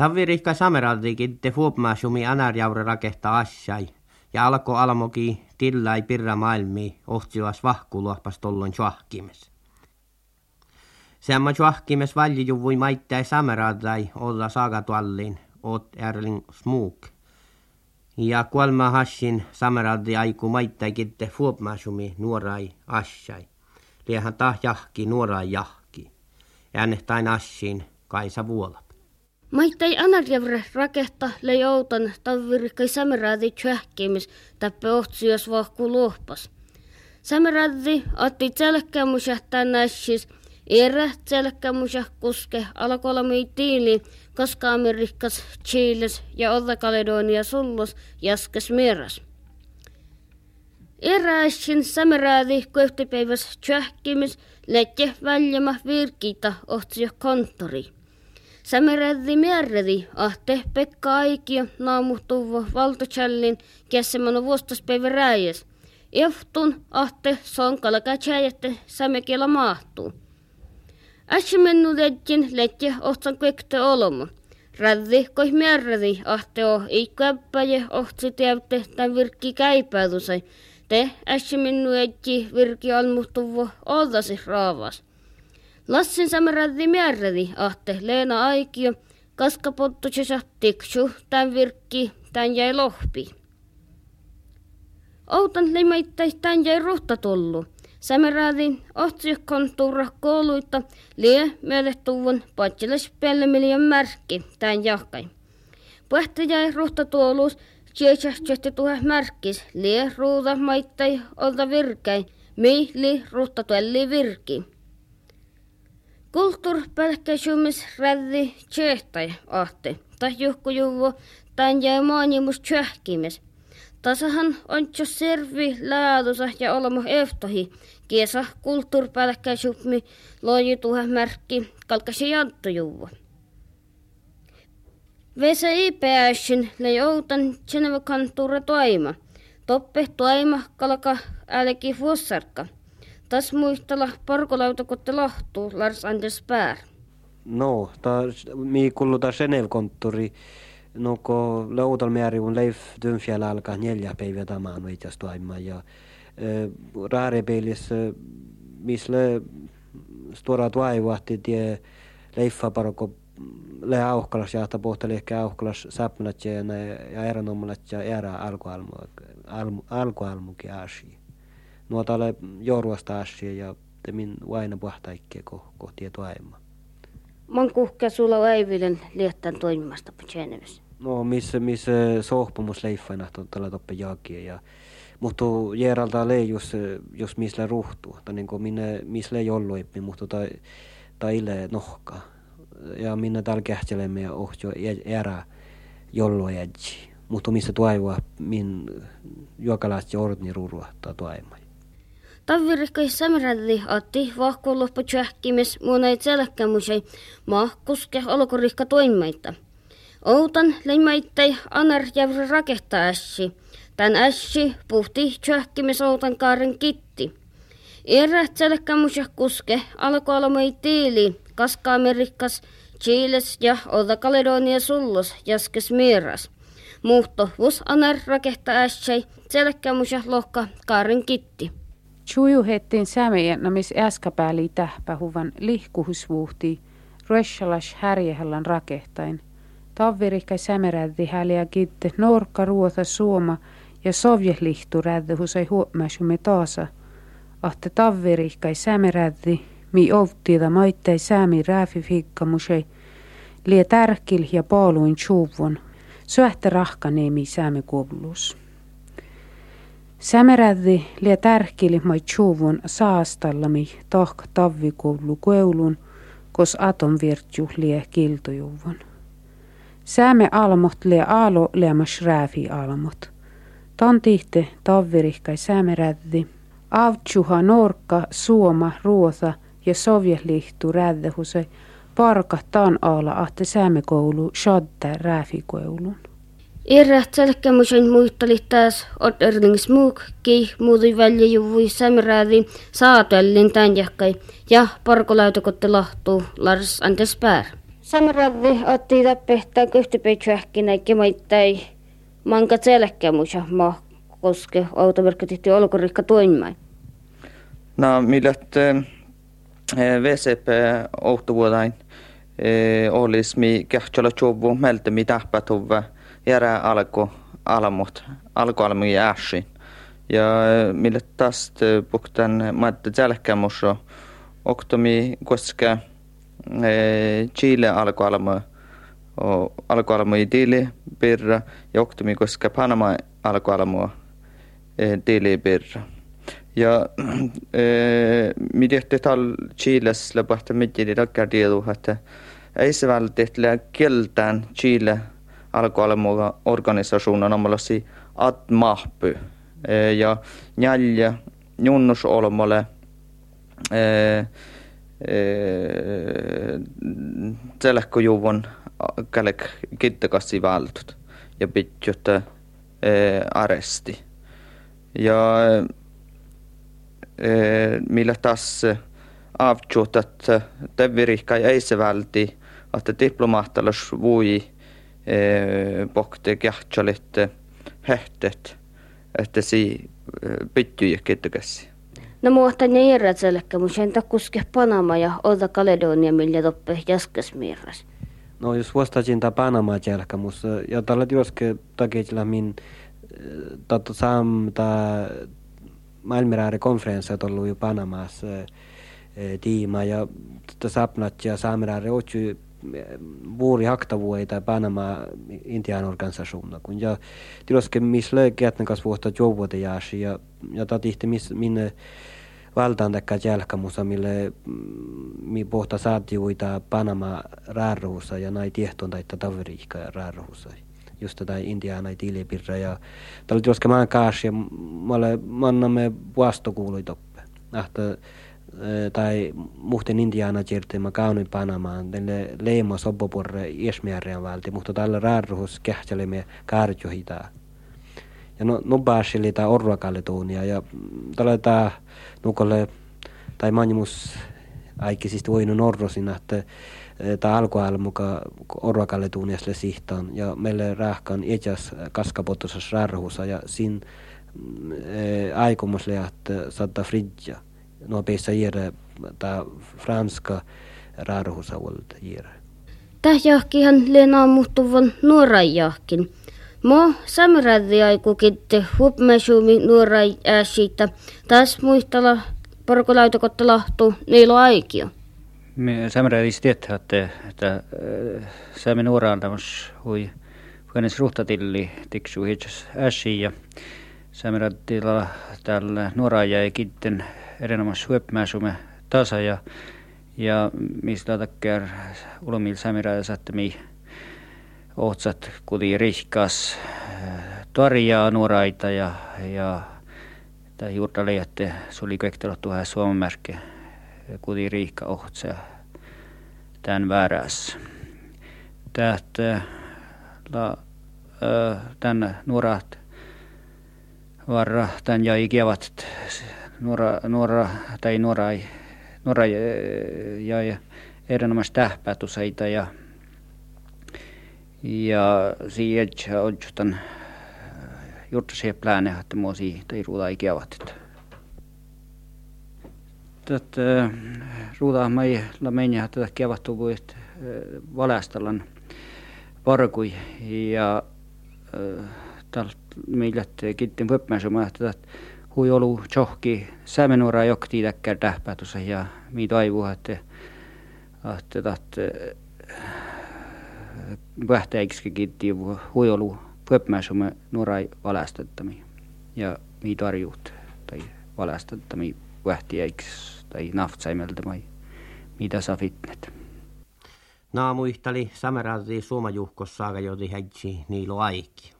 Tavirihka sameraldikin te fuopmaasumi anarjaure rakehtaa assai. Ja alko almoki tillai pirra maailmi ohtsiuas vahkuluopas tollon chuahkimes. Semma chuahkimes valjujuvui maittai sameraldai olla saagatuallin ot erling smuk. Ja kuolma hassin sameraldi aiku maittai kitte fuopmaasumi nuorai assai. Liehän tah jahki nuorai jahki. Äänehtain assin kaisa vuolap. Maittai anarjavre rakehta le joutan tavirikkai sameraadi tjähkimis tappe ohtsijos vahku lohpas. Sameraadi otti tselkkämusja tänässis, erä tselkkämusja kuske alakolami tiili, koska Amerikkas, Chiles ja Oda-Kaledonia sullos jaskes mieras. Eräisin sameraadi kohtipäiväs tjähkimis, letje väljämä virkitä ohtsio konttori. Sämerädi mierredi ahte Pekka Aikio naamuhtuvo valtochallin kessemano vuostaspäivä rääjäs. Eftun ahte sonkala kätsäjätte sämekielä mahtuu. Äsä mennu lejkin letje ohtsan kvekte olomu. Räddi koih mierredi ahte o ikkäppäjä ohtsi tievte tämän virkki käipäydusai. Te äsä mennu lejki virki almuhtuvo oldasi raavas. Lassin samaradi mierredi ahte Leena Aikio, kaska pottutsesa tiksu, tän virkki, tän jäi lohpi. Outan leimaittais tän jäi ruhta tullu. Samaradi ohtsihkon turra kouluita lie myödehtuvun patselas pellemiljon märkki tän jahkai. Puhti jäi ruhta tuolus, Tjeitsahti tuhe märkis, lie ruuda maittai olta virkäin, mi li ruhta tuelli virki. Kulttuurpälkkäisumis räddi tjehtai ahte, tai juhku juvo, tän jäi maanimus tjähkimis. Tasahan on jo servi laadusa ja olemo eftohi, kiesa kulttuurpälkkäisumi loji tuhe märkki, kalkasi janttu juvo. Vesa IPSin le joutan toima. Toppe toima kalka älki vuossarka. Tas muistella parkolautakotte lahtuu Lars Anders Pär. No, ta mi kulluta Genev-konttori, no ko leutal on Leif Dönfjäl alkaa neljä päivää tamaan itse toima ja äh, raarepeilis misle stora tuaivahti tie Leifa parko le auhkalas ja pohteli ehkä auhkalas sapnat ja ja eranommalat ja era alkualmu alkualmukin asia nuotalle jouruasta asia ja temin vaina puhtaikkeen ko, kohti toima. Man kuhka sulla äivilen liettän toimimasta Geneves. No missä missä sohpumus leiffaina tällä toppe jaakia ja mutta järalta le jos jos misle ruhtuu tai niin kuin minne misle jolloippi mutta tai tai ile nohka ja minne täällä kähtelemme ja ohjo erä jolloajadji mutta missä tuaiva min juokalaat jordni ruurua tai tuaimaa. Tavirikkai samiralli otti vahkuoloppu tjähkimis muunait selkämusei mahkuske olkorikka toimaita. Outan leimaittai anar jävri rakehtaa ässi. Tän ässi puhti tjähkimis outan kaaren kitti. Erät selkämusja kuske alkoi olemai tiili, kaska Amerikkas, Chiles ja Oda Kaledonia sullos jaskes miiras. Muhto vus anar rakehtaa ässi, selkämusja lohka kaaren kitti. Chuju hettiin sämejännamis äskäpääli tähpähuvan lihkuhusvuhti, Reshalas härjehallan rakehtain. Tavvirikkai sämeräddi häliä kitte Norkka, Ruota, Suoma ja Sovjetlihtu räddehusai huomaisumme taasa. Ahte tavvirikkai sämeräddi, mi ovtiida maittai säämi rääfi fikkamusei, lie tärkil ja paaluin chuvon, syöhtä rahkaneemi säämi kuollus. Sämerädi lie tärkili mai chuvun saastallami tahk tavvikoulu keulun, kos atom virtju lie kiltojuvun. Sääme almot lie aalo liemas rääfi almot. Tan tihte tavvirihkai sämerädi. Avtsuha Norkka, Suoma, Ruotha ja Sovjetlihtu räddehuse parka tan aala ahte säämekoulu shadda rääfikoulun. Irrat selkämusen muisteli taas Otterlings muuk, ki muutui välja juvui samraadi saatuellin tämän jahkai ja parkolautakotte lahtuu Lars Anders Pär. Samraddi otti tappehtaa kyhtypeitsyähkinä kemoittai manka selkämusa ma koske automerkkitihti olkorikka tuinmai. No, millet VCP ohtuvuodain olisi mi kähtsellä chuvu melte mi tahpatuva järä alko alamut alko alamu jääsi. Ja mille tästä puhutaan matta selkämusa oktomi koska Chile alko alamu idili birra ja oktomi koska Panama alko alamu dili birra. Ja mi tehti tal Chiles läpahta mitjili rakkardiedu, että ei se välttämättä kieltään Chile alkualemuga organisasjonen omallasi at mahpy ja njälja junnus olmalle selekujuvon kälek kittakassi vältut ja pitjut aresti. Ja millä tässä avtjut, että tevirikka ei se välti, että diplomaattalus vui pohti kähtsalit hehtet, että si pittyjä kittakassi. No muuta ne järjät selkä, mutta sen kuske Panama ja Oda Kaledonia, millä toppe jäskäs mirras. No jos vastasin ta Panama jälkä, mutta ja tällä työske takitilla min tato saam ta maailmeraari konferenssi ollut jo Panamassa tiima ja tätä sapnat ja saameraari otsu vuori haktavuoita Panama Intian organisationer kun ja tiloske miss löökiätne kas vuotta jouvuote jääsi ja ja tatihti miss minne valtaan takka jälkämusa mille mi pohta saatiuita Panama raarruussa ja nai tiehtoon taita taveriikka raarruussa just tätä Intiaa näitä ilipirra ja tällä tiloske maan kaas ja malle mannamme vastokuului toppe. Ahta tai muhten Indiana jirti ma kaunui Panamaan, tälle leimo sobboporre iesmiärjän valti, mutta tällä raarruhus kähtselemme kaartjohitaa. Ja no, no pääsili tää orvakalle tuunia ja tällä tää nukolle tai manjimus siis voinut norrosin, että tämä alkuajalla muka orvakalle tuuniasle sihtaan ja meille rahkan etäs kaskapotosas rarhusa ja sin aikomusle, että saattaa fridja no peissä jere ta franska rarhusa volt jere. Täh jahkihan lena muuttuvan nuoran jahkin. Mo aikukitte hupmesumi nuorai ääsiitä. Taas muistella porkolautakotta lahtuu niilo aikio. Me samradis tietää, että, että saamme nuoraan tämmöis hui Vuones ruhtatilli tiksu hitsäs äsi samraddilla tällä nuoraa jäi kitten erinomaisesti huippumääsumme tasa ja, ja mistä takia ulomil samira sattami ohtsat kudi rihkas tarjaa nuoraita ja, ja tämä juurta leijatte suli kaiktella tuohon Suomen märke kudi rihka ohtsa tämän väärässä. Tähtä la, tämän nuorat varra tämän jäi kiavat nuora, nuora tai nuora, nuora ja, ja erinomaisesti tähpäätusaita ja ja siihen otsutan juurta siihen plääne, että mua siihen tai ruuda ei kiavat. Tätä ruuda mä ei la mennä tätä kuin valestalan parkui ja talt millet kitten võpmäsuma, et hui olu tšohki sämenura jokti täkkel tähpätuse ja mi taivu, et et taht vähtäikski kitti hui olu võpmäsuma nurai valestetami ja mi tarjut tai valestetami vähtäiks tai naftsäimeldamai, mida sa fitned naamuihtali sameralti suomajuhkossa aga jodi häitsi niilo aiki.